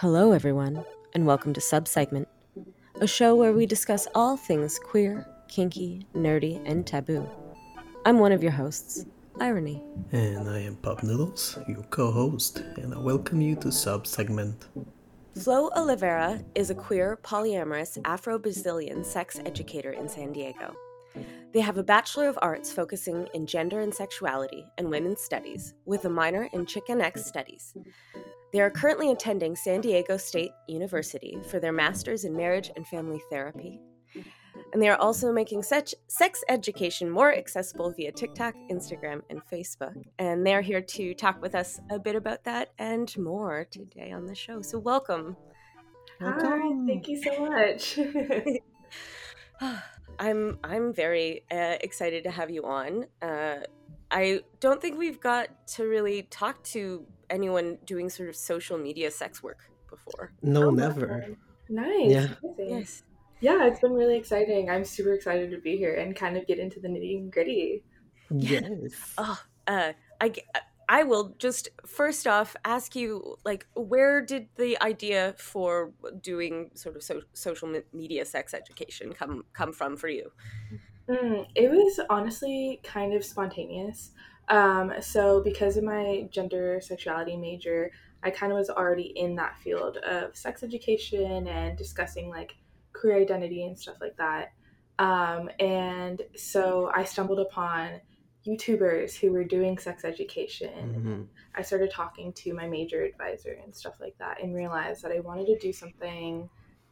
Hello, everyone, and welcome to Subsegment, a show where we discuss all things queer, kinky, nerdy, and taboo. I'm one of your hosts, Irony. And I am Pop Noodles, your co host, and I welcome you to Subsegment. Flo Oliveira is a queer, polyamorous, Afro Brazilian sex educator in San Diego. They have a Bachelor of Arts focusing in gender and sexuality and women's studies, with a minor in Chicanx studies. They are currently attending San Diego State University for their master's in marriage and family therapy. And they are also making such sex education more accessible via TikTok, Instagram, and Facebook. And they're here to talk with us a bit about that and more today on the show. So welcome. Hi, thank you so much. I'm I'm very uh, excited to have you on. Uh, I don't think we've got to really talk to anyone doing sort of social media sex work before. No, oh, never. Nice. Yeah. Yes. Yeah, it's been really exciting. I'm super excited to be here and kind of get into the nitty gritty. Yes. oh, uh, I I will just first off ask you like where did the idea for doing sort of so, social media sex education come come from for you? Mm, it was honestly kind of spontaneous. Um, so because of my gender sexuality major, I kind of was already in that field of sex education and discussing like queer identity and stuff like that. Um, and so I stumbled upon YouTubers who were doing sex education. Mm-hmm. I started talking to my major advisor and stuff like that and realized that I wanted to do something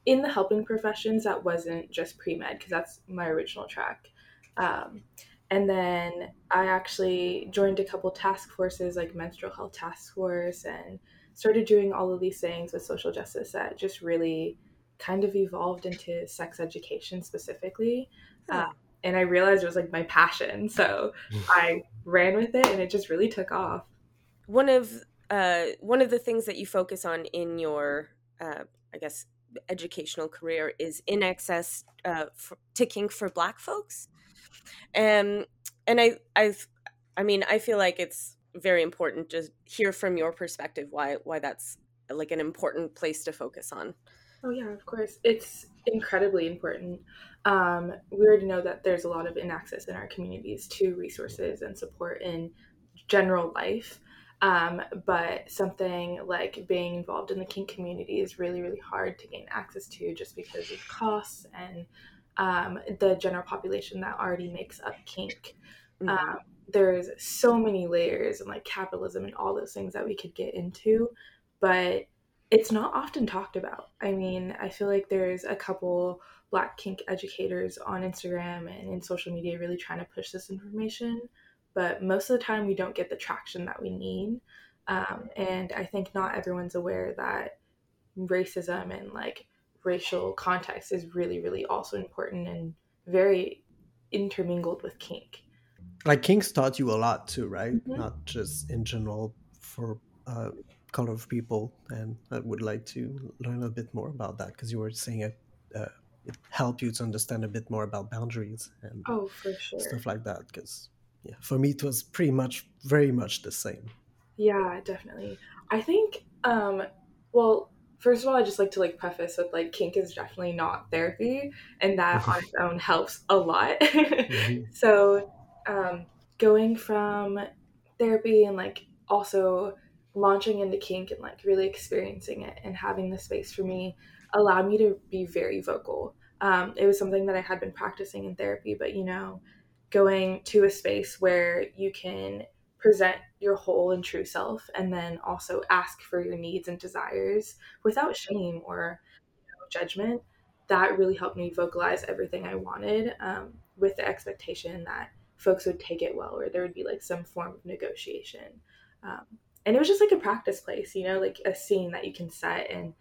in the helping professions that wasn't just pre med because that's my original track. Um, and then I actually joined a couple task forces like menstrual health task force and started doing all of these things with social justice that just really kind of evolved into sex education specifically. Uh, and I realized it was like my passion. So I ran with it and it just really took off. One of uh, one of the things that you focus on in your, uh, I guess, educational career is in excess uh, for, to kink for Black folks, and and I I I mean I feel like it's very important to hear from your perspective why why that's like an important place to focus on. Oh yeah, of course. It's incredibly important. Um, we already know that there's a lot of inaccess in our communities to resources and support in general life. Um, but something like being involved in the kink community is really, really hard to gain access to just because of costs and um, the general population that already makes up kink. Mm-hmm. Um, there's so many layers and like capitalism and all those things that we could get into, but it's not often talked about. I mean, I feel like there's a couple black kink educators on Instagram and in social media really trying to push this information, but most of the time we don't get the traction that we need. Um, and I think not everyone's aware that racism and like racial context is really, really also important and very intermingled with kink. Like kinks taught you a lot too, right? Mm-hmm. Not just in general for uh, color of people, and I would like to learn a bit more about that because you were saying it. Uh, it helped you to understand a bit more about boundaries and oh, for sure. stuff like that. Because yeah, for me it was pretty much very much the same. Yeah, definitely. I think um, well, first of all, I just like to like preface with like kink is definitely not therapy, and that on its own helps a lot. mm-hmm. So, um, going from therapy and like also launching into kink and like really experiencing it and having the space for me allowed me to be very vocal. Um, it was something that I had been practicing in therapy, but you know, going to a space where you can present your whole and true self and then also ask for your needs and desires without shame or you know, judgment that really helped me vocalize everything i wanted um, with the expectation that folks would take it well or there would be like some form of negotiation. Um, and it was just like a practice place you know like a scene that you can set and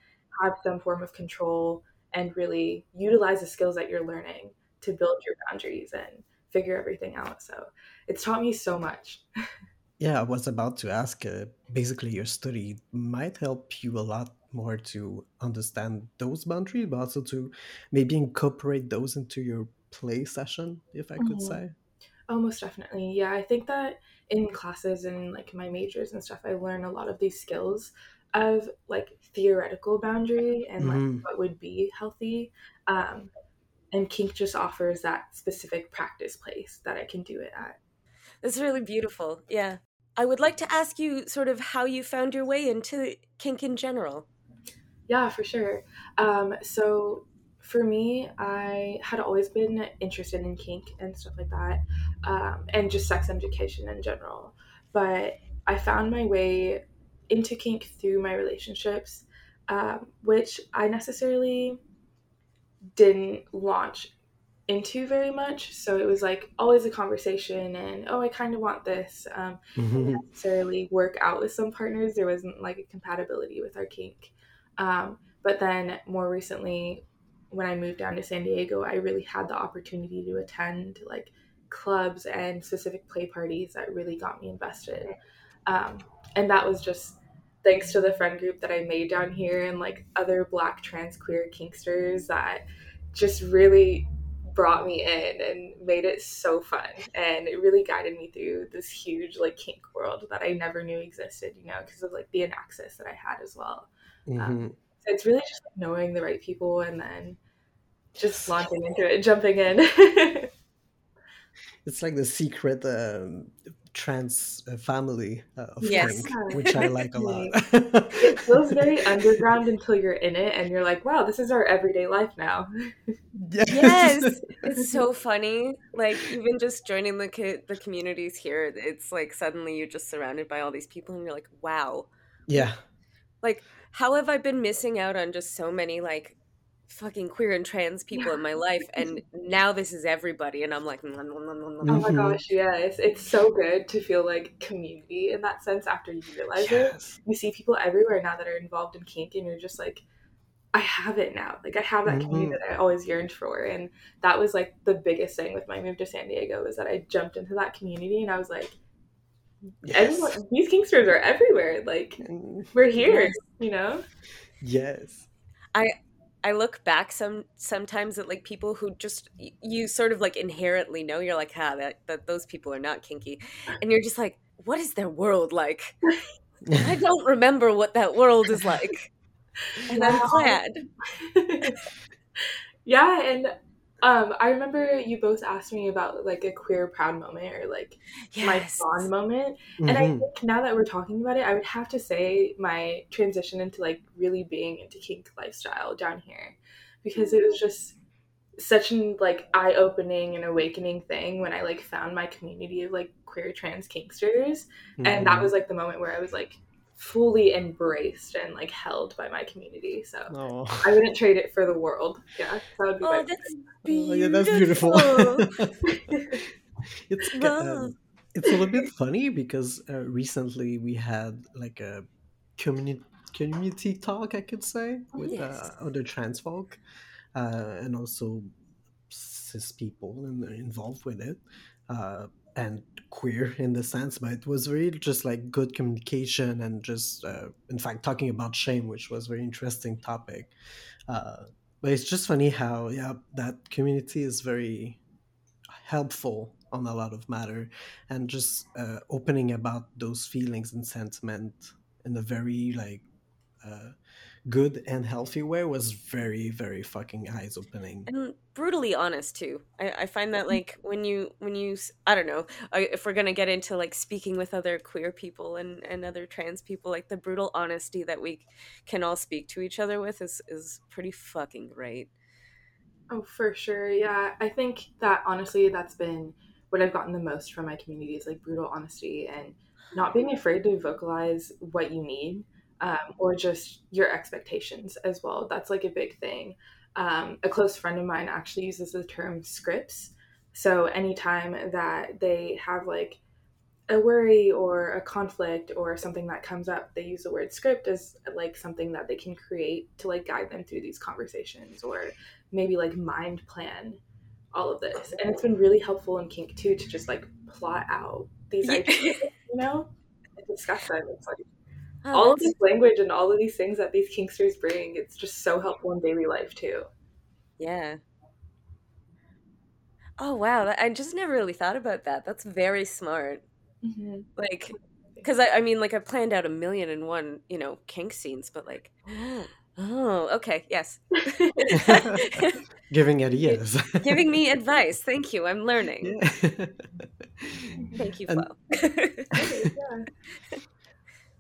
have some form of control and really utilize the skills that you're learning to build your boundaries and figure everything out. So it's taught me so much Yeah, I was about to ask. Uh, basically, your study might help you a lot more to understand those boundaries, but also to maybe incorporate those into your play session, if I could mm-hmm. say. Oh, most definitely. Yeah, I think that in classes and like my majors and stuff, I learn a lot of these skills of like theoretical boundary and like mm-hmm. what would be healthy. Um, and kink just offers that specific practice place that I can do it at. That's really beautiful. Yeah. I would like to ask you sort of how you found your way into kink in general. Yeah, for sure. Um, so for me, I had always been interested in kink and stuff like that, um, and just sex education in general. But I found my way into kink through my relationships, um, which I necessarily didn't launch into very much. So it was like always a conversation, and oh, I kind of want this. Um, mm-hmm. necessarily work out with some partners. There wasn't like a compatibility with our kink. Um, but then more recently, when I moved down to San Diego, I really had the opportunity to attend like clubs and specific play parties that really got me invested. Um, and that was just thanks to the friend group that I made down here and like other black trans queer kinksters that just really brought me in and made it so fun. And it really guided me through this huge like kink world that i never knew existed you know because of like the access that i had as well. Um, mm-hmm. um, so it's really just like, knowing the right people and then just launching into it jumping in. It's like the secret um, trans uh, family uh, of yes. Kink, which I like a lot. it feels very underground until you're in it and you're like, wow, this is our everyday life now. Yes, yes. it's so funny. Like even just joining the co- the communities here, it's like suddenly you're just surrounded by all these people and you're like, wow. Yeah. Like how have I been missing out on just so many like fucking queer and trans people yeah. in my life and now this is everybody and i'm like mm, oh my mm-hmm. gosh yeah it's, it's so good to feel like community in that sense after you realize yes. it you see people everywhere now that are involved in kink and you're just like i have it now like i have that mm-hmm. community that i always yearned for and that was like the biggest thing with my move to san diego is that i jumped into that community and i was like yes. everyone these kinksters are everywhere like mm. we're here yes. you know yes I I look back some sometimes at like people who just you sort of like inherently know you're like, ah, that, that those people are not kinky, and you're just like, what is their world like? I don't remember what that world is like, and I'm glad. yeah, and um, I remember you both asked me about like a queer proud moment or like yes. my bond moment. Mm-hmm. And I mm-hmm. think now that we're talking about it, I would have to say my transition into like really being into kink lifestyle down here because it was just such an like eye-opening and awakening thing when I like found my community of like queer trans kinksters. Mm-hmm. And that mm-hmm. was like the moment where I was like, fully embraced and like held by my community. So oh. I wouldn't trade it for the world. Yeah, that would be oh, that's beautiful. Oh, yeah, that's beautiful. it's uh, it's a little bit funny because uh, recently we had like a community community talk, I could say, oh, with uh, yes. uh, other trans folk uh, and also cis people involved with it. And queer in the sense, but it was really just like good communication and just, uh, in fact, talking about shame, which was very interesting topic. Uh, but it's just funny how, yeah, that community is very helpful on a lot of matter and just uh, opening about those feelings and sentiment in a very like uh, good and healthy way was very very fucking eyes opening and brutally honest too. I, I find that mm-hmm. like when you when you i don't know if we're gonna get into like speaking with other queer people and and other trans people like the brutal honesty that we can all speak to each other with is is pretty fucking great. Oh for sure yeah. I think that honestly that's been what i've gotten the most from my community is like brutal honesty and not being afraid to vocalize what you need um, or just your expectations as well. That's like a big thing. Um, a close friend of mine actually uses the term scripts. So anytime that they have like a worry or a conflict or something that comes up, they use the word script as like something that they can create to like guide them through these conversations or maybe like mind plan all of this. And it's been really helpful in kink too to just like plot out these ideas, you know, and discuss them. It's like Oh, all of this language and all of these things that these kinksters bring, it's just so helpful in daily life too. Yeah. Oh wow, I just never really thought about that. That's very smart. Mm-hmm. Like, because I, I mean, like I've planned out a million and one, you know, kink scenes, but like, oh, okay, yes, giving ideas, giving me advice. Thank you. I'm learning. Yeah. Thank you, Flo. And,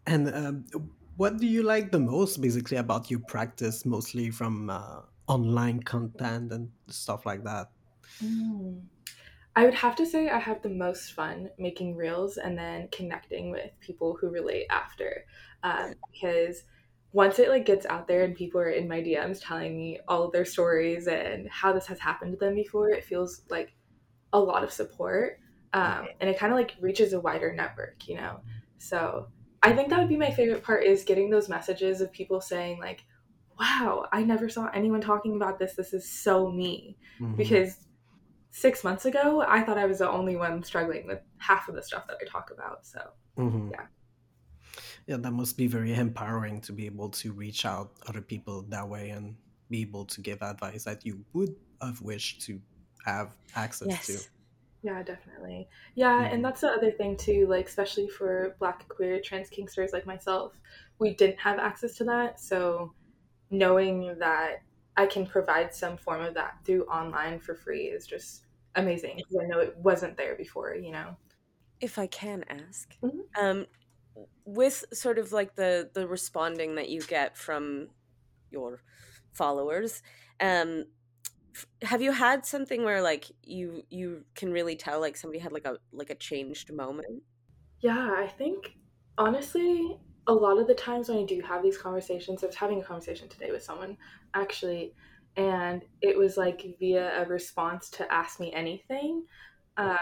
and um, what do you like the most, basically, about your practice, mostly from uh, online content and stuff like that? Mm. I would have to say I have the most fun making reels and then connecting with people who relate after, um, because once it like gets out there and people are in my DMs telling me all of their stories and how this has happened to them before, it feels like a lot of support, um, and it kind of like reaches a wider network, you know. So I think that would be my favorite part is getting those messages of people saying like, "Wow, I never saw anyone talking about this. This is so me," mm-hmm. because six months ago, I thought I was the only one struggling with half of the stuff that I talk about. So, mm-hmm. yeah. Yeah, that must be very empowering to be able to reach out other people that way and be able to give advice that you would have wished to have access yes. to. Yeah, definitely. Yeah, mm-hmm. and that's the other thing too, like especially for black queer trans kinksters like myself, we didn't have access to that. So knowing that I can provide some form of that through online for free is just amazing because I know it wasn't there before, you know. If I can ask, mm-hmm. um, with sort of like the the responding that you get from your followers, um, have you had something where like you you can really tell like somebody had like a like a changed moment? Yeah, I think honestly, a lot of the times when I do have these conversations, I was having a conversation today with someone actually, and it was like via a response to ask me anything. Um,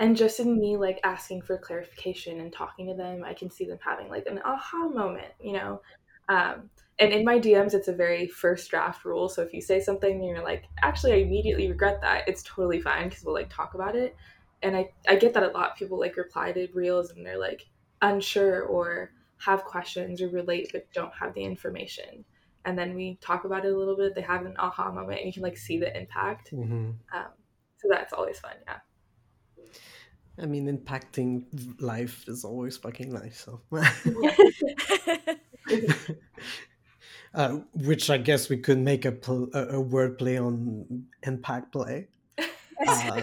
and just in me like asking for clarification and talking to them, I can see them having like an aha moment, you know. Um, and in my DMs, it's a very first draft rule. So if you say something and you're like, actually, I immediately regret that, it's totally fine because we'll like talk about it. And I, I get that a lot. People like reply to reels and they're like unsure or have questions or relate but don't have the information and then we talk about it a little bit they have an aha moment and you can like see the impact mm-hmm. um, so that's always fun yeah I mean, impacting life is always fucking life. So, uh, which I guess we could make a pl- a, a word play on impact play. Uh,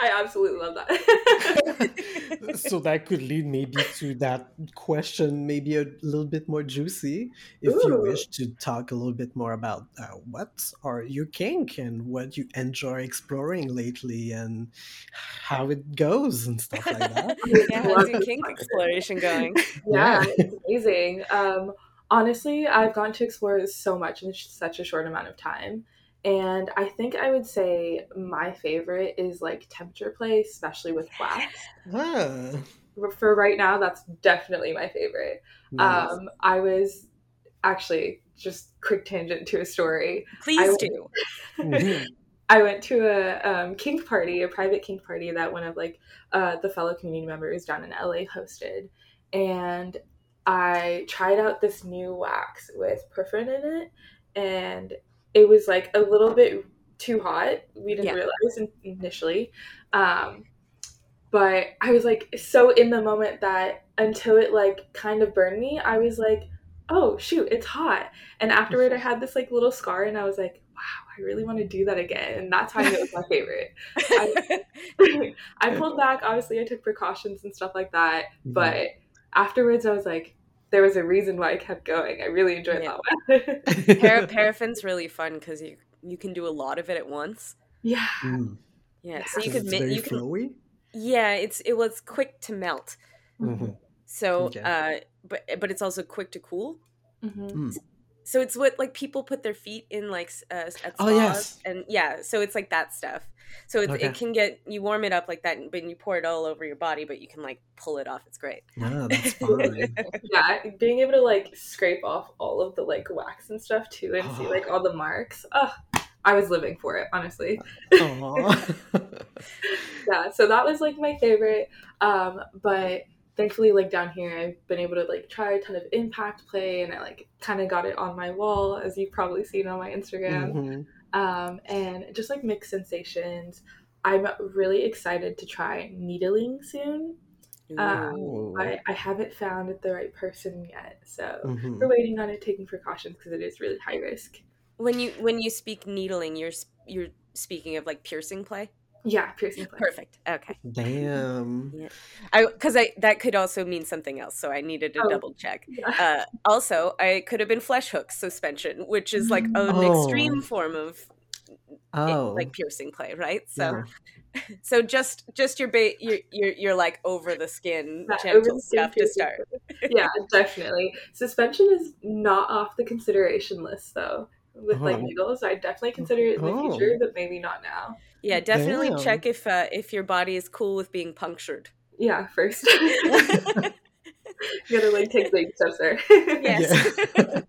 I absolutely love that. so that could lead maybe to that question, maybe a little bit more juicy, if Ooh. you wish to talk a little bit more about uh, what are your kink and what you enjoy exploring lately and how it goes and stuff like that. yeah, how's your kink exploration going? Yeah, yeah. it's amazing. Um, honestly, I've gone to explore so much in such a short amount of time. And I think I would say my favorite is like temperature play, especially with wax. Ah. For right now, that's definitely my favorite. Nice. Um, I was actually just quick tangent to a story. Please I do. Mm-hmm. I went to a um, kink party, a private kink party that one of like uh, the fellow community members down in LA hosted, and I tried out this new wax with paraffin in it, and it was like a little bit too hot. We didn't yeah. realize initially. Um, but I was like so in the moment that until it like kind of burned me, I was like, oh shoot, it's hot. And afterward, I had this like little scar, and I was like, wow, I really want to do that again. And that's how I knew it was my favorite. I, I, pulled back. Obviously, I took precautions and stuff like that. Mm-hmm. But afterwards, I was like, there was a reason why I kept going. I really enjoyed yeah. that one. Par- paraffin's really fun because you you can do a lot of it at once. Yeah. Mm. Yeah. So you could make you can. Flowy? Yeah, it's it was quick to melt. Mm-hmm. So, okay. uh, but but it's also quick to cool. Mm-hmm. Mm. So it's what like people put their feet in like uh, at spas, oh yes, and yeah. So it's like that stuff. So it, okay. it can get you warm it up like that, but you pour it all over your body, but you can like pull it off. It's great. Yeah, that's fun. yeah, being able to like scrape off all of the like wax and stuff too, and oh. see like all the marks. Oh, I was living for it, honestly. yeah, so that was like my favorite. Um, but thankfully like down here I've been able to like try a ton of impact play and I like kind of got it on my wall as you've probably seen on my Instagram. Mm-hmm um, and just like mixed sensations. I'm really excited to try needling soon. Um, I, I haven't found the right person yet, so mm-hmm. we're waiting on it, taking precautions because it is really high risk. When you when you speak needling, you're you're speaking of like piercing play. Yeah, piercing play. Perfect. Okay. Damn. Yeah. I because I that could also mean something else, so I needed to oh, double check. Yeah. Uh, also, I could have been flesh hook suspension, which is like an oh. extreme form of oh. like piercing play, right? So. Yeah so just just your bait you're, you're, you're like over the skin yeah, gentle the stuff to start yeah definitely suspension is not off the consideration list though with oh. like needles i definitely consider it in the oh. future but maybe not now yeah definitely Damn. check if uh, if your body is cool with being punctured yeah first you gotta like take big steps there yes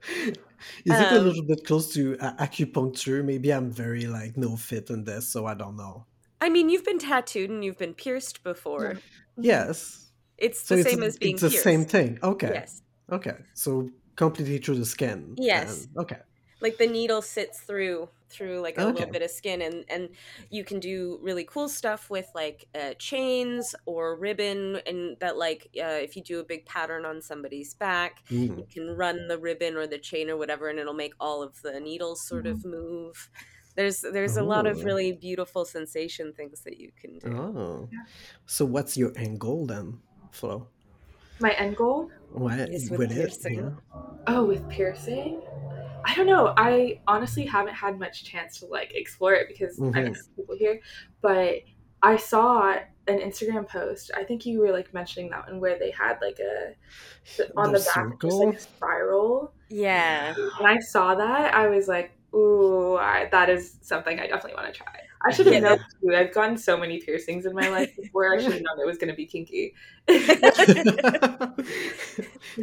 Is um, it a um, little bit close to uh, acupuncture? Maybe I'm very like no fit in this, so I don't know. I mean, you've been tattooed and you've been pierced before. Yes. It's the so same it's, as being It's pierced. the same thing. Okay. Yes. Okay. So completely through the skin. Yes. And, okay like the needle sits through through like a okay. little bit of skin and and you can do really cool stuff with like uh, chains or ribbon and that like uh, if you do a big pattern on somebody's back mm. you can run the ribbon or the chain or whatever and it'll make all of the needles sort mm. of move there's there's oh. a lot of oh. really beautiful sensation things that you can do oh so what's your end goal then flo my end goal what is with, with piercing. It, yeah. oh with piercing I don't know. I honestly haven't had much chance to like explore it because mm-hmm. I know people here, but I saw an Instagram post. I think you were like mentioning that one where they had like a on the, the back just like a spiral. Yeah. And I saw that, I was like, ooh, I, that is something I definitely want to try. I should have yeah. known too. I've gotten so many piercings in my life before I should have known it was going to be kinky. it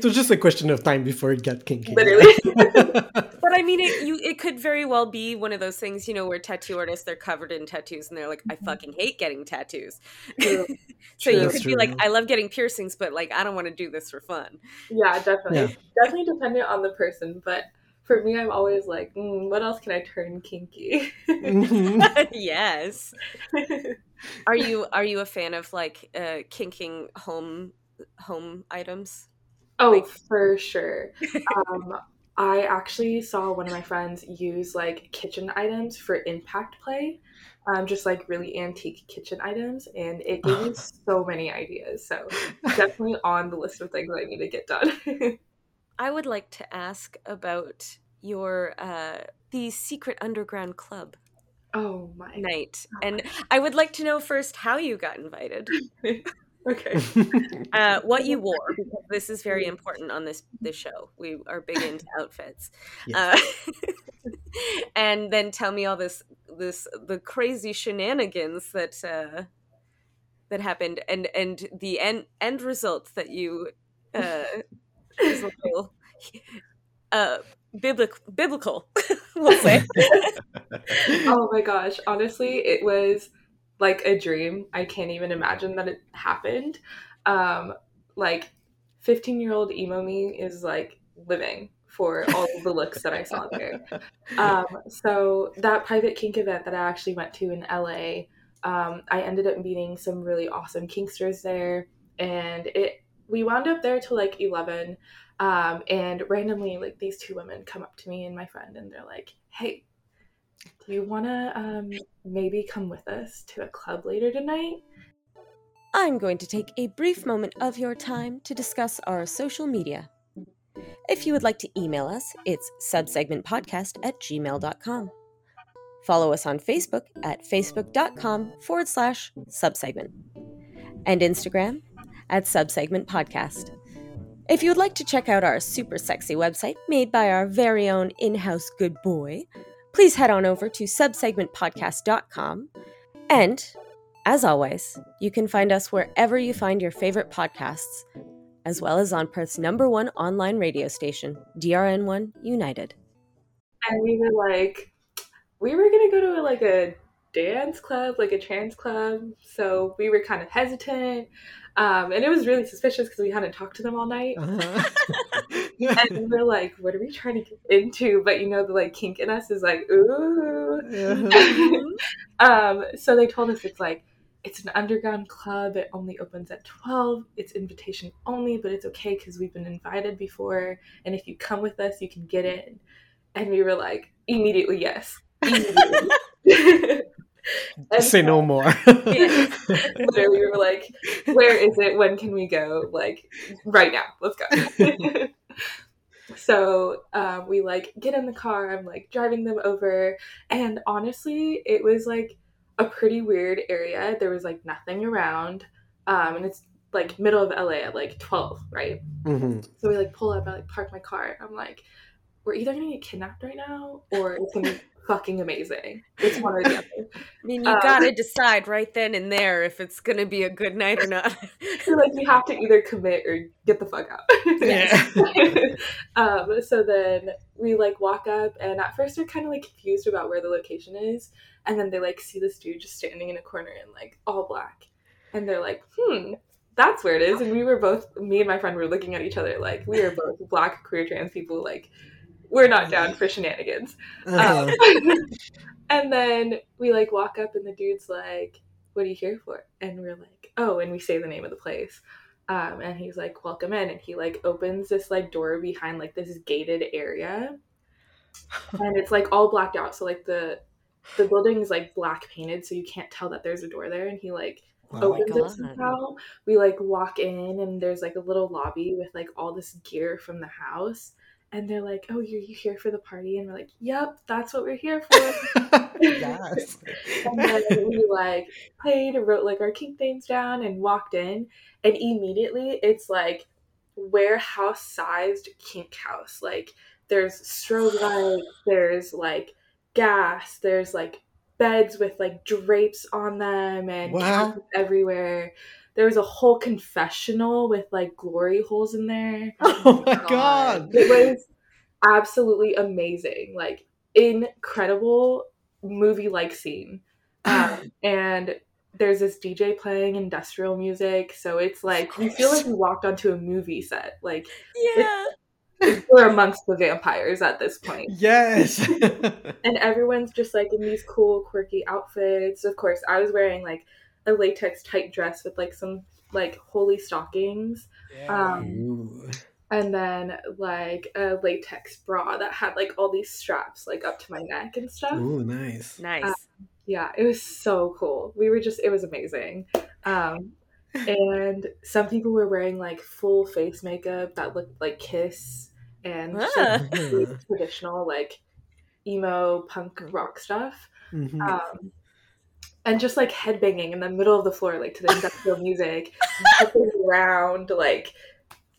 was just a question of time before it got kinky. Literally. but I mean, it you it could very well be one of those things, you know, where tattoo artists they're covered in tattoos and they're like, I mm-hmm. fucking hate getting tattoos. so you could true. be like, I love getting piercings, but like, I don't want to do this for fun. Yeah, definitely. Yeah. Definitely dependent on the person, but for me, I'm always like, mm, what else can I turn kinky? Mm-hmm. yes. are you are you a fan of like uh, kinking home home items? Oh, like- for sure. Um, I actually saw one of my friends use like kitchen items for impact play, um, just like really antique kitchen items, and it gave me so many ideas. So definitely on the list of things I need to get done. I would like to ask about your uh, the secret underground club. Oh my night, and I would like to know first how you got invited. okay, uh, what you wore because this is very important on this this show. We are big into outfits, yes. uh, and then tell me all this this the crazy shenanigans that uh, that happened, and and the end end results that you uh, is uh, biblical, biblical we'll say. oh my gosh, honestly, it was like a dream. I can't even imagine that it happened. Um, like 15 year old emo me is like living for all the looks that I saw there. Um, so that private kink event that I actually went to in LA, um, I ended up meeting some really awesome kinksters there, and it we wound up there till like 11 um, and randomly, like these two women come up to me and my friend, and they're like, "Hey, do you want to um, maybe come with us to a club later tonight?" I'm going to take a brief moment of your time to discuss our social media. If you would like to email us, it's subsegmentpodcast at gmail.com. Follow us on Facebook at facebook.com forward slash subsegment and Instagram at subsegment podcast. If you would like to check out our super sexy website made by our very own in house good boy, please head on over to subsegmentpodcast.com. And, as always, you can find us wherever you find your favorite podcasts, as well as on Perth's number one online radio station, DRN1 United. And we were like, we were going to go to like a dance club, like a trans club. So we were kind of hesitant. Um, and it was really suspicious because we hadn't talked to them all night. Uh-huh. and we are like, what are we trying to get into? But you know, the like kink in us is like, ooh. Uh-huh. um, so they told us it's like it's an underground club. It only opens at 12. It's invitation only, but it's okay because we've been invited before. And if you come with us, you can get in. And we were like, immediately, yes. Immediately. Say no more. literally, we were like, where is it? When can we go? Like, right now. Let's go. so um, we like get in the car. I'm like driving them over. And honestly, it was like, a pretty weird area. There was like nothing around, um, and it's like middle of LA at like twelve, right? Mm-hmm. So we like pull up, I like park my car. I'm like, we're either gonna get kidnapped right now, or it's gonna be fucking amazing. It's one or the other. I mean, you um, gotta decide right then and there if it's gonna be a good night or not. So like you have to either commit or get the fuck out. yeah. um, so then we like walk up, and at first they're kind of like confused about where the location is, and then they like see this dude just standing in a corner in like all black, and they're like, hmm. That's where it is, and we were both. Me and my friend were looking at each other like we are both black queer trans people. Like we're not down for shenanigans. Uh-huh. Um, and then we like walk up and the dude's like, What are you here for? And we're like, Oh, and we say the name of the place. Um, and he's like, Welcome in. And he like opens this like door behind like this gated area. and it's like all blacked out. So like the the building is like black painted, so you can't tell that there's a door there. And he like oh opens it somehow. We like walk in and there's like a little lobby with like all this gear from the house and they're like, "Oh, you're you here for the party?" And we're like, "Yep, that's what we're here for." yes. and then we like played wrote like our kink names down and walked in, and immediately it's like warehouse sized kink house. Like there's strobe light, there's like gas, there's like beds with like drapes on them and wow. everywhere there was a whole confessional with like glory holes in there. Oh my god. god. It was absolutely amazing. Like incredible movie like scene. Um, and there's this DJ playing industrial music, so it's like you feel like you walked onto a movie set. Like yeah. we're amongst the vampires at this point. Yes. and everyone's just like in these cool, quirky outfits. Of course, I was wearing like a latex tight dress with like some like holy stockings. Yeah. Um, and then like a latex bra that had like all these straps like up to my neck and stuff. Ooh, nice. Nice. Um, yeah, it was so cool. We were just it was amazing. Um and some people were wearing like full face makeup that looked like Kiss and ah. like, traditional like emo punk rock stuff. Mm-hmm. Um, and just like headbanging in the middle of the floor, like to the industrial music, around, like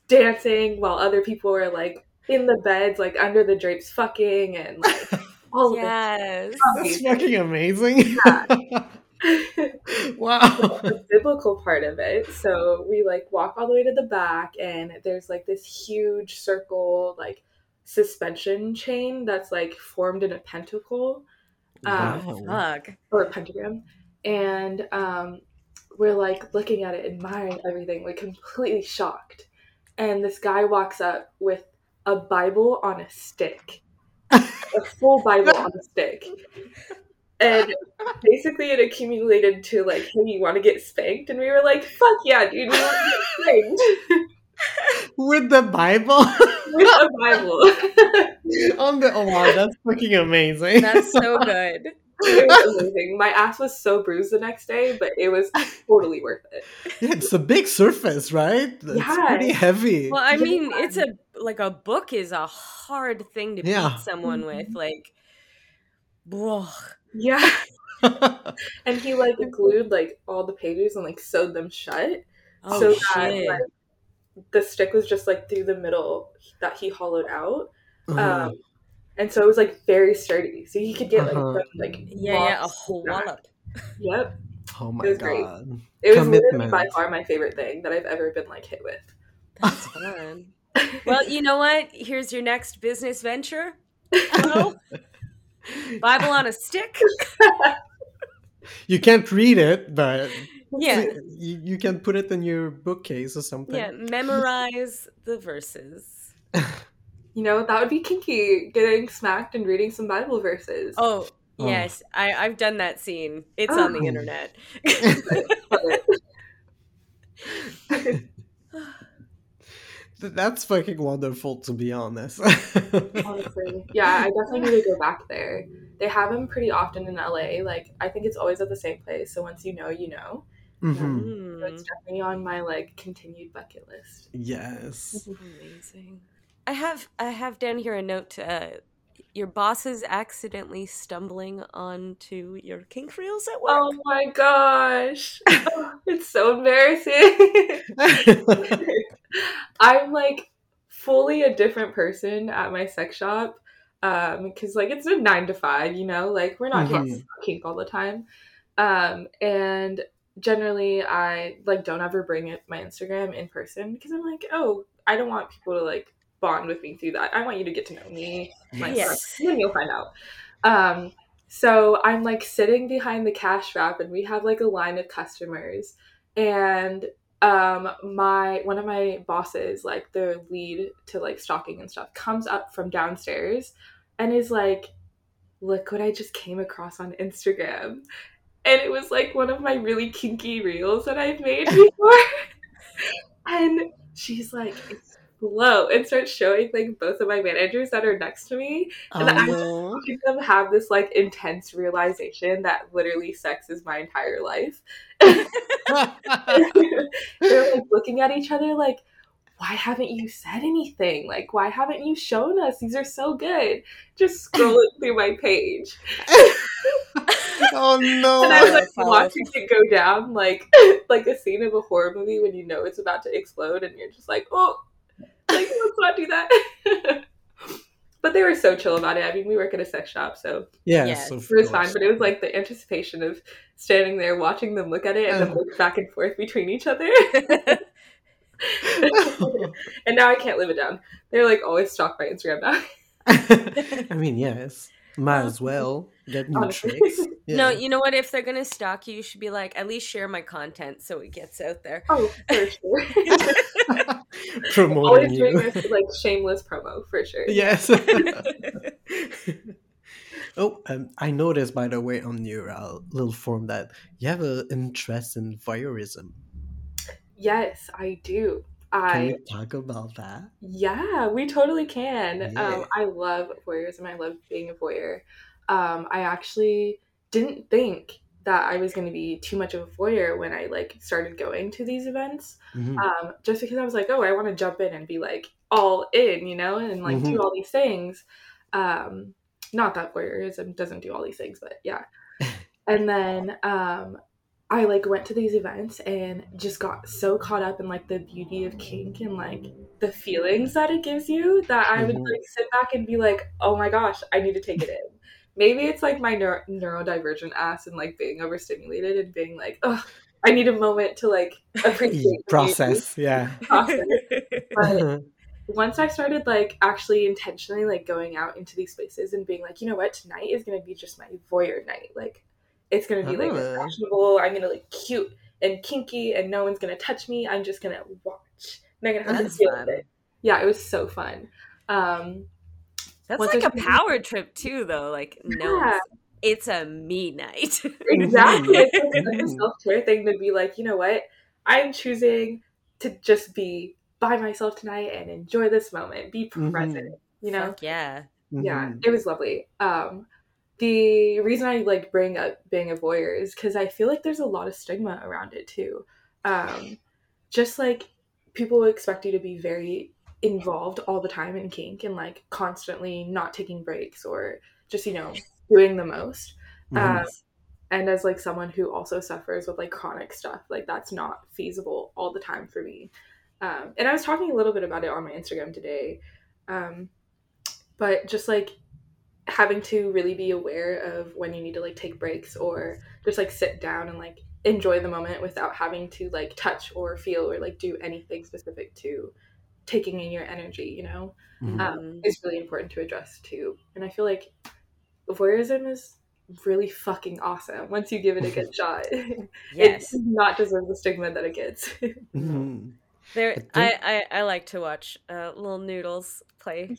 dancing while other people were like in the beds, like under the drapes, fucking and like all yes. of That's fucking amazing. Yeah. wow. the biblical part of it. So we like walk all the way to the back, and there's like this huge circle, like suspension chain that's like formed in a pentacle. Um, wow. Or a pentagram and um, we're like looking at it, admiring everything, like completely shocked. And this guy walks up with a Bible on a stick, a full Bible on a stick. And basically, it accumulated to like, hey, you want to get spanked? And we were like, fuck yeah, dude, we want to get spanked. With the Bible? With the Bible. on the oh wow, that's fucking amazing. That's so good it was amazing. My ass was so bruised the next day, but it was totally worth it. Yeah, it's a big surface, right? It's yeah. pretty heavy. Well, I mean, it's a like a book is a hard thing to yeah. beat someone with. Mm-hmm. Like, whoa. Yeah. and he like glued like all the pages and like sewed them shut. Oh, so that like the stick was just like through the middle that he hollowed out. Uh-huh. Um, and so it was like very sturdy. So you could get like uh-huh. like yeah, yeah, a whole wallop. Yep. Oh my it god! Great. It was literally by far my favorite thing that I've ever been like hit with. That's fun. well, you know what? Here's your next business venture. Bible on a stick. you can't read it, but yeah, you, you can put it in your bookcase or something. Yeah, memorize the verses you know, that would be kinky, getting smacked and reading some Bible verses. Oh, Oh. Yes, I, I've done that scene. It's oh. on the oh. internet. That's fucking wonderful, to be honest. Honestly, yeah, I definitely need to go back there. They have them pretty often in LA. Like, I think it's always at the same place. So once you know, you know. Mm-hmm. So it's definitely on my like continued bucket list. Yes. Amazing. I have I have down here a note to, uh, your boss is accidentally stumbling onto your kink reels at work. Oh my gosh. it's so embarrassing. I'm like fully a different person at my sex shop. Um, because like it's a nine to five, you know, like we're not mm-hmm. kink all the time. Um, and generally I like don't ever bring it my Instagram in person because I'm like, oh, I don't want people to like bond with me through that. I want you to get to know me, yes. and then you'll find out. Um, so I'm like sitting behind the cash wrap, and we have like a line of customers, and um my one of my bosses like the lead to like stocking and stuff comes up from downstairs and is like look what i just came across on instagram and it was like one of my really kinky reels that i've made before and she's like slow and starts showing like both of my managers that are next to me and I'm watching oh. them have this like intense realization that literally sex is my entire life they're like looking at each other like why haven't you said anything? Like, why haven't you shown us? These are so good. Just scrolling through my page. oh no! And I was like watching it go down, like like a scene of a horror movie when you know it's about to explode, and you're just like, oh, like, let's not do that. but they were so chill about it. I mean, we work at a sex shop, so yeah, yes. it was fine. But it was like the anticipation of standing there, watching them look at it, and then look back and forth between each other. and now I can't live it down. They're like always stalk my Instagram now. I mean, yes. Might as well get new tricks. Yeah. No, you know what? If they're gonna stalk you, you should be like, at least share my content so it gets out there. Oh, for sure. Promoting Always you. doing this like shameless promo for sure. Yes. oh, um, I noticed by the way on your uh, little form that you have an interest in voyeurism. Yes, I do. I, can we talk about that? Yeah, we totally can. Um, yeah. Um, I love voyeurism. I love being a voyeur. Um, I actually didn't think that I was going to be too much of a voyeur when I like started going to these events. Mm-hmm. Um, just because I was like, oh, I want to jump in and be like all in, you know, and like mm-hmm. do all these things. Um, not that voyeurism doesn't do all these things, but yeah. and then um, I like went to these events and just got so caught up in like the beauty of kink and like the feelings that it gives you that I would mm-hmm. like sit back and be like, oh my gosh, I need to take it in. Maybe it's like my neuro- neurodivergent ass and like being overstimulated and being like, oh, I need a moment to like appreciate process, yeah. Process. But once I started like actually intentionally like going out into these spaces and being like, you know what, tonight is gonna be just my voyeur night. Like it's gonna be like oh. fashionable. I'm gonna look cute and kinky, and no one's gonna touch me. I'm just gonna watch. And I'm gonna have That's to deal with it. Yeah, it was so fun. Um, That's like a power trip too, though. Like no, yeah. it's a me night. exactly, it's like a self care thing to be like, you know what? I'm choosing to just be by myself tonight and enjoy this moment, be present. Mm-hmm. You know? Fuck yeah. Yeah, mm-hmm. it was lovely. Um, the reason I like bring up being a voyeur is because I feel like there's a lot of stigma around it too. Um, just like people expect you to be very involved all the time in kink and like constantly not taking breaks or just you know doing the most. Um, and as like someone who also suffers with like chronic stuff, like that's not feasible all the time for me. Um, and I was talking a little bit about it on my Instagram today. Um, but just like having to really be aware of when you need to like take breaks or just like sit down and like enjoy the moment without having to like touch or feel or like do anything specific to taking in your energy you know mm-hmm. um, is really important to address too and i feel like voyeurism is really fucking awesome once you give it a good shot yes. it not deserve the stigma that it gets mm-hmm. There, I, I, I like to watch uh, little noodles play.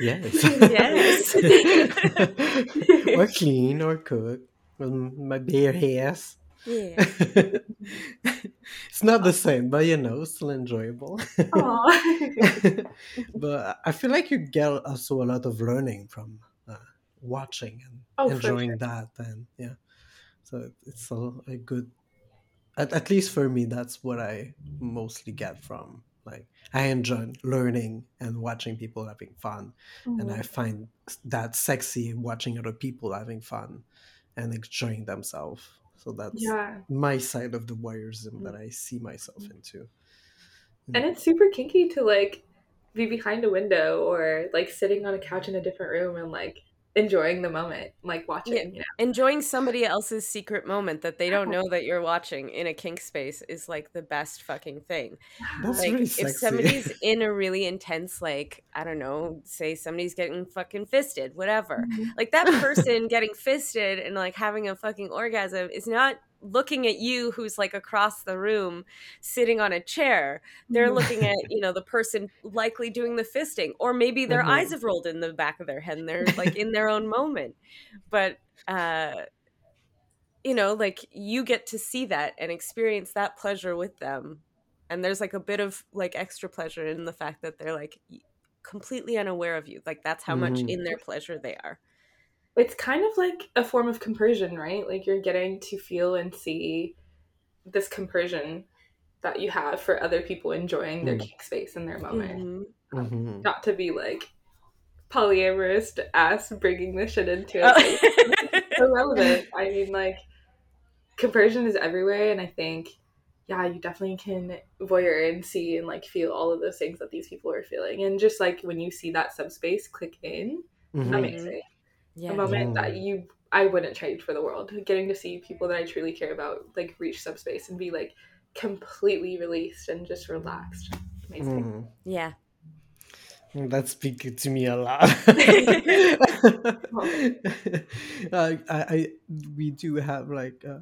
Yes. Yes. or clean or cook with my bare hands. Yeah. it's not the same, but you know, still enjoyable. But I feel like you get also a lot of learning from uh, watching and Oh, enjoying sure. that, and yeah, so it's a, a good. At, at least for me, that's what I mostly get from like I enjoy learning and watching people having fun, and I Mhm. find that sexy watching other people having fun and enjoying themselves. So that's Yeah. my side of the voyeurism that I see myself into. And it's super kinky to like be behind a window or like sitting on a couch in a different room and like enjoying the moment, like watching, Yeah. you know. Enjoying somebody else's secret moment that they don't know that you're watching in a kink space is like the best fucking thing. That's like really if somebody's in a really intense like i don't know say somebody's getting fucking fisted whatever Mhm. like that person getting fisted and like having a fucking orgasm is not looking at you who's like across the room sitting on a chair they're Mhm. looking at you know the person likely doing the fisting or maybe their Mhm. eyes have rolled in the back of their head and they're like in their own moment but uh you know like you get to see that and experience that pleasure with them and there's like a bit of like extra pleasure in the fact that they're like completely unaware of you like that's how much Mhm. in their pleasure they are It's kind of like a form of compersion, right? Like you're getting to feel and see this compersion that you have for other people enjoying their Mm. kink space in their moment. Mhm. Mhm. Not to be like polyamorous ass bringing this shit into it. Oh. so relevant. I mean, like, compersion is everywhere, and I think, yeah, you definitely can voyeur and see and like feel all of those things that these people are feeling, and just like when you see that subspace click in, Mhm. amazing. Yeah A moment that Mm. you I wouldn't trade for the world. Getting to see people that I truly care about like reach subspace and be like completely released and just relaxed. Amazing. Mhm. yeah That speaks to me a lot. uh, I, I we do have like uh,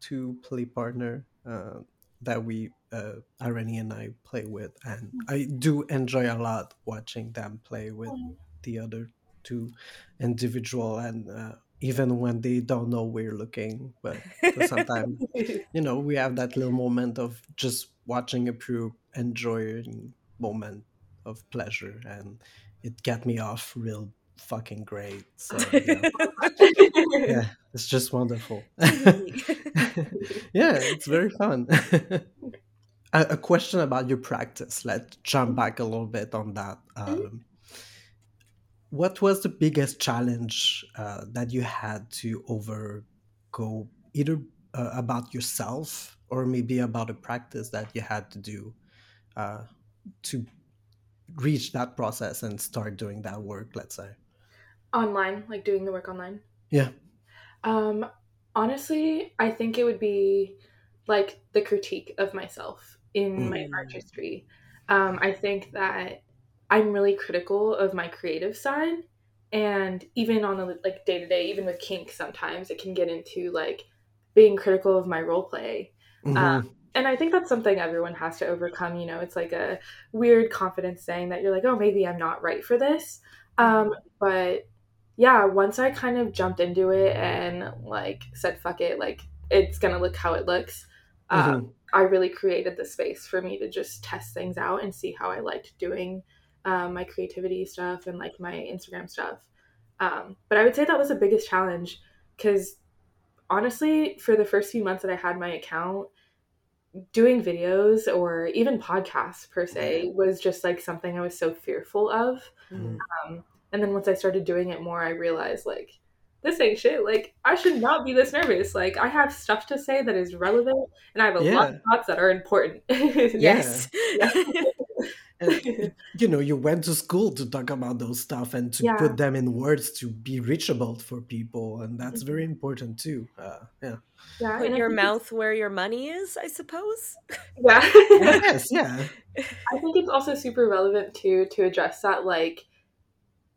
two play partner uh, that we uh, Irene and I play with, and I do enjoy a lot watching them play with the other two individual, and uh, even when they don't know we're looking, but sometimes you know we have that little moment of just watching a pure enjoying moment of pleasure and it got me off real fucking great so yeah, yeah it's just wonderful. Yeah it's very fun. A, a question about your practice let's jump back a little bit on that um, what was the biggest challenge uh, that you had to overgo either uh, about yourself or maybe about a practice that you had to do uh, to reach that process and start doing that work let's say online, like doing the work online. yeah Um, honestly, I think it would be like the critique of myself in my Mm. artistry. Um, I think that I'm really critical of my creative side, and even on a like day to day, even with kink, sometimes it can get into like being critical of my role play. Mhm. Um, and I think that's something everyone has to overcome. You know, it's like a weird confidence saying that you're like, oh, maybe I'm not right for this. Um, but yeah, once I kind of jumped into it and like said, fuck it, like it's gonna look how it looks. Um, Mhm. I really created the space for me to just test things out and see how I liked doing um, my creativity stuff and like my Instagram stuff. Um, but I would say that was the biggest challenge because honestly, for the first few months that I had my account, doing videos or even podcasts per se was just like something I was so fearful of. Mhm. Um, and then once I started doing it more, I realized like this ain't shit. Like I should not be this nervous. Like I have stuff to say that is relevant, and I have a lot of thoughts that are important. yes And, you know you went to school to talk about those stuff and to Yeah. put them in words to be reachable for people and that's very important too uh, yeah yeah, put your think it's- mouth where your money is i suppose Yeah. yes yeah I think it's also super relevant too to address that like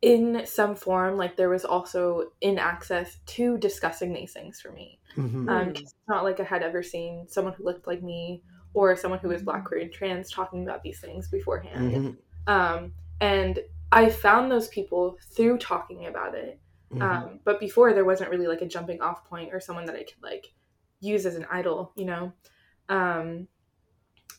in some form like there was also in access to discussing these things for me. Mhm. Um, Mm. 'cause it's not like I had ever seen someone who looked like me or someone who is black, queer, and trans talking about these things beforehand. Mhm. Um, and I found those people through talking about it. Mm-hmm. Um, but before there wasn't really like a jumping off point or someone that I could like use as an idol, you know. Um,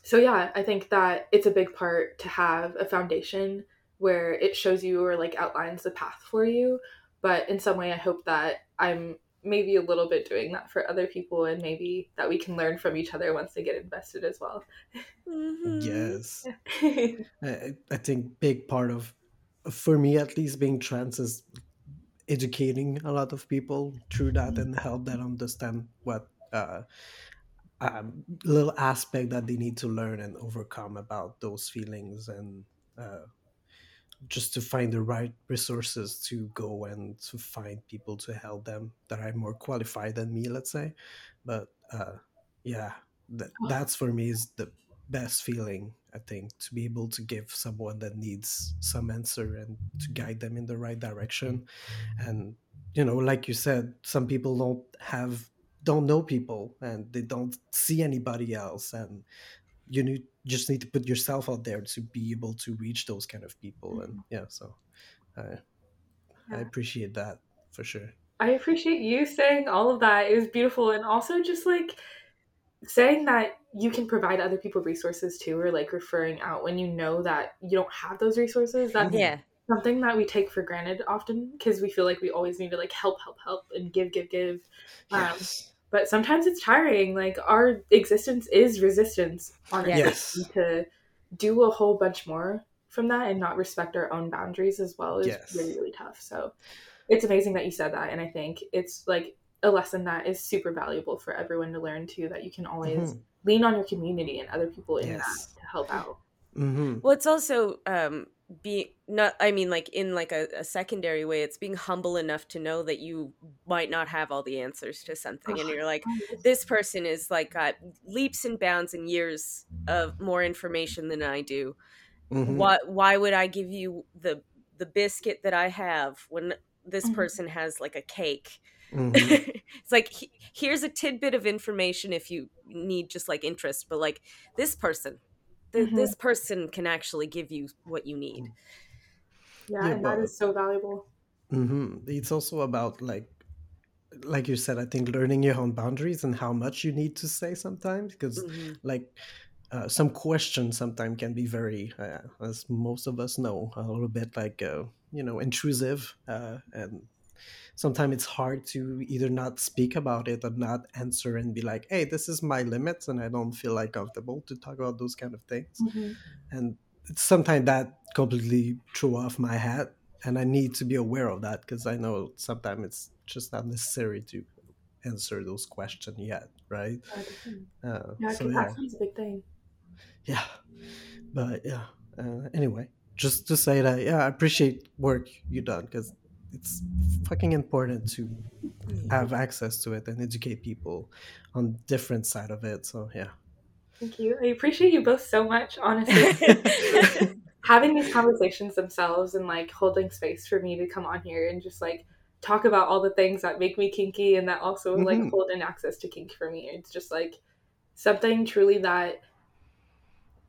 so yeah, I think that it's a big part to have a foundation where it shows you or like outlines the path for you. But in some way, I hope that I'm maybe a little bit doing that for other people and maybe that we can learn from each other once they get invested as well mm-hmm. yes I, I think big part of for me at least being trans is educating a lot of people through that mm-hmm. and help them understand what uh, um, little aspect that they need to learn and overcome about those feelings and uh, just to find the right resources to go and to find people to help them that are more qualified than me let's say. But uh, yeah that, that's for me is the best feeling i think to be able to give someone that needs some answer and to guide them in the right direction. And you know like you said some people don't have don't know people and they don't see anybody else. And you need just need to put yourself out there to be able to reach those kind of people. And mm-hmm. yeah so i yeah. i appreciate that for sure. I appreciate you saying all of that. It was beautiful. And also just like saying that you can provide other people resources too or like referring out when you know that you don't have those resources that's yeah. something that we take for granted often because we feel like we always need to like help help help and give give give. Um, yes but sometimes it's tiring. Like our existence is resistance on yes. to do a whole bunch more from that and not respect our own boundaries as well is yes. really really tough. So it's amazing that you said that, and I think it's like a lesson that is super valuable for everyone to learn too. That you can always mm-hmm. lean on your community and other people in yes. that to help out. Mm-hmm. Well, it's also um, being not i mean like in like a, a, secondary way it's being humble enough to know that you might not have all the answers to something and you're like this person is like got leaps and bounds and years of more information than i do mm-hmm. why why would i give you the the biscuit that i have when this mm-hmm. person has like a cake mm-hmm. it's like he, here's a tidbit of information if you need just like interest but like this person th- mm-hmm. this person can actually give you what you need yeah, yeah and but, that is so valuable mm-hmm. it's also about like like you said i think learning your own boundaries and how much you need to say sometimes because mm-hmm. like uh, some questions sometimes can be very uh, as most of us know a little bit like uh, you know intrusive uh, and sometimes it's hard to either not speak about it or not answer and be like, hey, this is my limits and I don't feel like comfortable to talk about those kind of things. Mm-hmm. And sometimes that completely threw off my hat. And I need to be aware of that because I know sometimes it's just not necessary to answer those questions yet, right? Uh, yeah, so, yeah. a big thing. Yeah. But yeah. Uh, anyway, just to say that, yeah, I appreciate work you done because it's fucking important to have access to it and educate people on different side of it so yeah. Thank you. I appreciate you both so much honestly. Having these conversations themselves and like holding space for me to come on here and just like talk about all the things that make me kinky and that also mm-hmm. like hold in access to kink for me. It's just like something truly that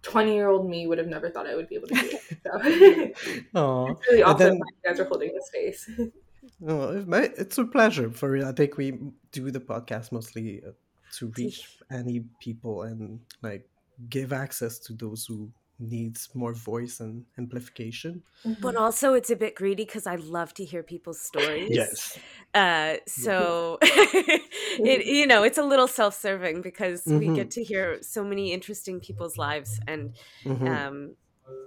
20 year old me would have never thought I would be able to do it. So it's really awesome then, you guys are holding the space. oh, it's a pleasure for real. I think we do the podcast mostly uh, to reach any people and like give access to those who needs more voice and amplification. Mm-hmm. But also, it's a bit greedy because I love to hear people's stories. yes. Uh, so, it you know, it's a little self-serving because mm-hmm. we get to hear so many interesting people's lives, and mm-hmm. um,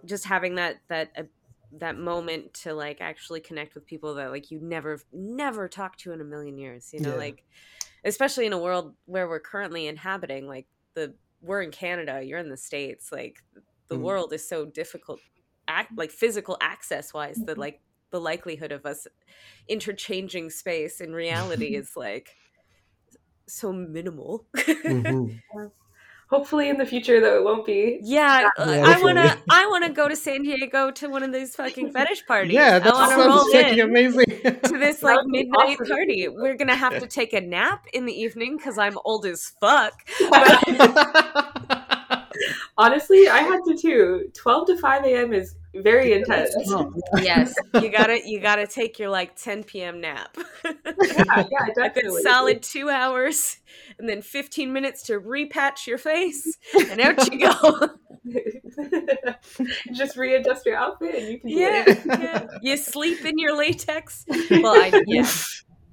just having that that uh, that moment to like actually connect with people that like you never never talked to in a million years. You know, yeah. like especially in a world where we're currently inhabiting, like the we're in Canada, you're in the states, like the mm. world is so difficult act like physical access wise that mm-hmm. like the likelihood of us interchanging space in reality is like so minimal mm-hmm. hopefully in the future though it won't be yeah, uh, i want to i want to go to san diego to one of these fucking fetish parties yeah that sounds fucking amazing to this like midnight awesome. party we're gonna have to take a nap in the evening because i'm old as fuck honestly, I had to too. 12 to 5 a.m. is very intense. yes, you gotta you gotta take your like 10 p.m. nap. yeah, yeah, a good definitely. solid two hours, and then 15 minutes to repatch your face, and out you go. Just readjust your outfit, and you can do yeah, it. yeah. You sleep in your latex. Well, I yeah.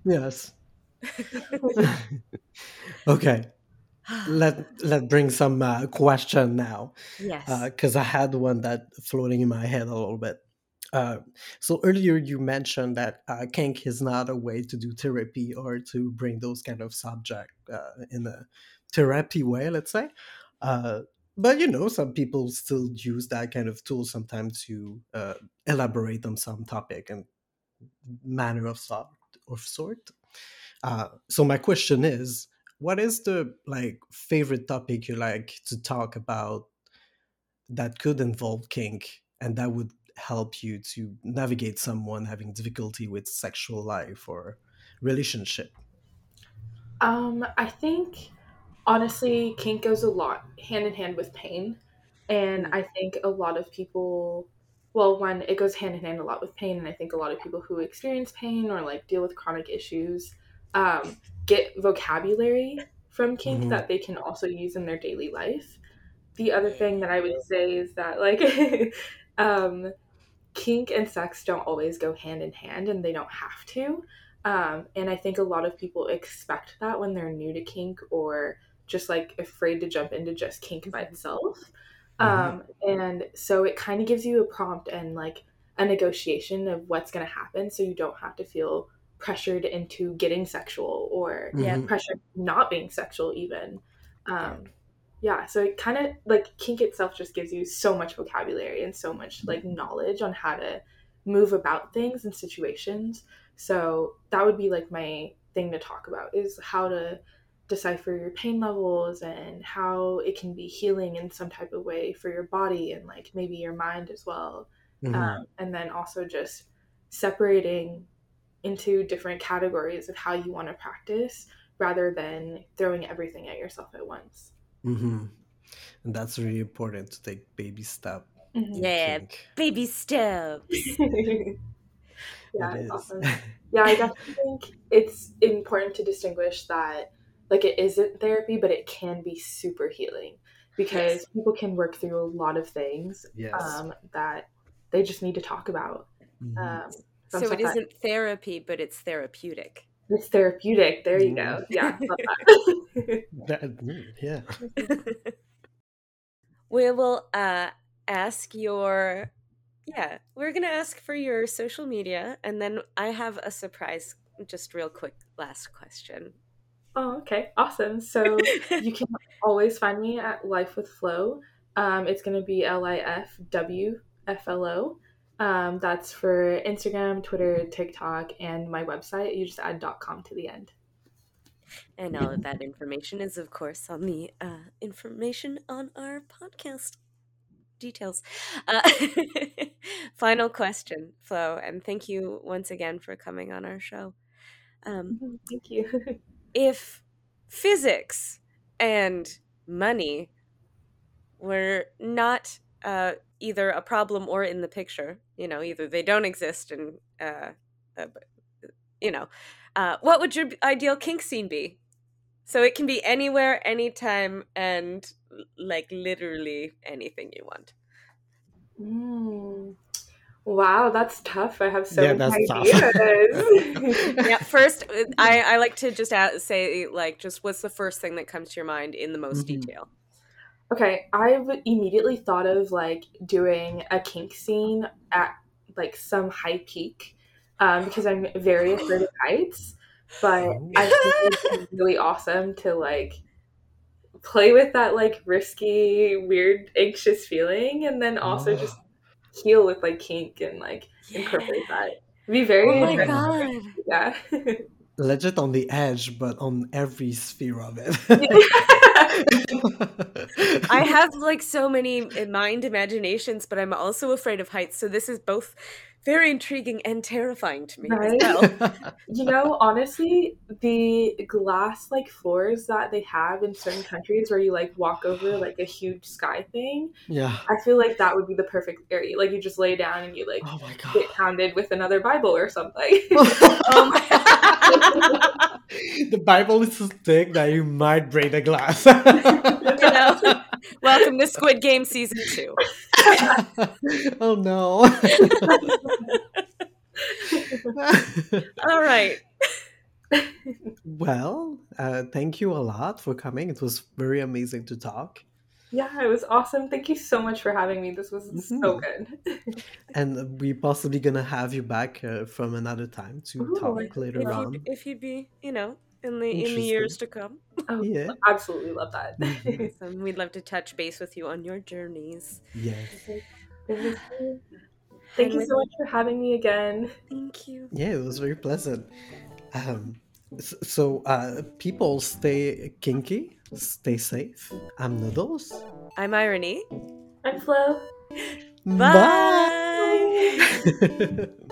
yes. okay. Let let bring some uh, question now. Yes. because I had one that floating in my head a little bit. Uh, so earlier you mentioned that uh, kink is not a way to do therapy or to bring those kind of subject uh, in a therapy way, let's say. Uh, but you know, some people still use that kind of tool sometimes to uh, elaborate on some topic and manner of sort. Of sort. Uh, so my question is, what is the like favorite topic you like to talk about that could involve kink and that would help you to navigate someone having difficulty with sexual life or relationship Um, I think honestly, kink goes a lot hand in hand with pain, and I think a lot of people. Well, one, it goes hand in hand a lot with pain, and I think a lot of people who experience pain or like deal with chronic issues um, get vocabulary from kink Mhm. that they can also use in their daily life. The other thing that I would say is that like um, kink and sex don't always go hand in hand, and they don't have to. Um, and I think a lot of people expect that when they're new to kink or just like afraid to jump into just kink by itself. Um, and so it kind of gives you a prompt and like a negotiation of what's going to happen so you don't have to feel pressured into getting sexual or Yeah. Mhm. pressured not being sexual even. Um, yeah, so it kind of like kink itself just gives you so much vocabulary and so much like knowledge on how to move about things and situations. So that would be like my thing to talk about is how to decipher your pain levels and how it can be healing in some type of way for your body and like maybe your mind as well. Mhm. Um, and then also just separating into different categories of how you want to practice rather than throwing everything at yourself at once. Mhm. and that's really important to take baby step Mhm. Yeah. kink. Baby steps. yeah, It it's awesome. Yeah, I definitely think it's important to distinguish that like it isn't therapy, but it can be super healing because Yes. people can work through a lot of things yes um, that they just need to talk about. Mhm. Um, So some it stuff that- isn't therapy, but it's therapeutic. It's therapeutic. There you go. Mhm. Yeah, that. That- mm, yeah we will uh, ask your yeah we're gonna ask for your social media and then i have a surprise just real quick last question oh, okay, awesome. So you can always find me at Life with Flow. Um, it's going to be L I F W F L O. Um, that's for Instagram, Twitter, TikTok, and my website. You just add .com to the end. and all of that information is of course on the uh, information on our podcast details uh, final question flo and thank you once again for coming on our show um, Thank you. if physics and money were not uh, either a problem or in the picture, you know, either they don't exist and, uh, uh, you know, uh, what would your ideal kink scene be? So it can be anywhere, anytime, and like literally anything you want. Mm. Wow, that's tough. I have so Yeah, many that's tough. ideas. yeah, first, uh, I, I like to just a say, like, just what's the first thing that comes to your mind in the most Mhm. detail? Okay, I've immediately thought of like doing a kink scene at like some high peak um, because I'm very afraid of heights. But I think it's really awesome to like play with that like risky, weird, anxious feeling, and then also just heal with like kink and like incorporate that. It'd be very Oh my god. yeah. legit on the edge, but on every sphere of it. I have like so many mind imaginations, but I'm also afraid of heights. So this is both very intriguing and terrifying to me right? Well. you know, honestly, the glass like floors that they have in certain countries where you like walk over like a huge sky thing. Yeah. I feel like that would be the perfect area. Like you just lay down and you like oh my God. get pounded with another Bible or something. oh the Bible is so thick that you might break the glass. you know? Welcome to Squid Game season two. oh no. All right. Well, uh, thank you a lot for coming. It was very amazing to talk. Yeah, it was awesome. Thank you so much for having me. This was mm-hmm. so good. and we're possibly gonna have you back uh, from another time to Ooh, talk later if on. You'd, if you'd be, you know, in the in the years to come. Oh, yeah, absolutely love that. Mm-hmm. We'd love to touch base with you on your journeys. Yes. Thank you so much for having me again. Thank you. Yeah, it was very pleasant. Um, so, uh, people stay kinky, stay safe. I'm Noodles. I'm Irony. I'm Flo. Bye. Bye.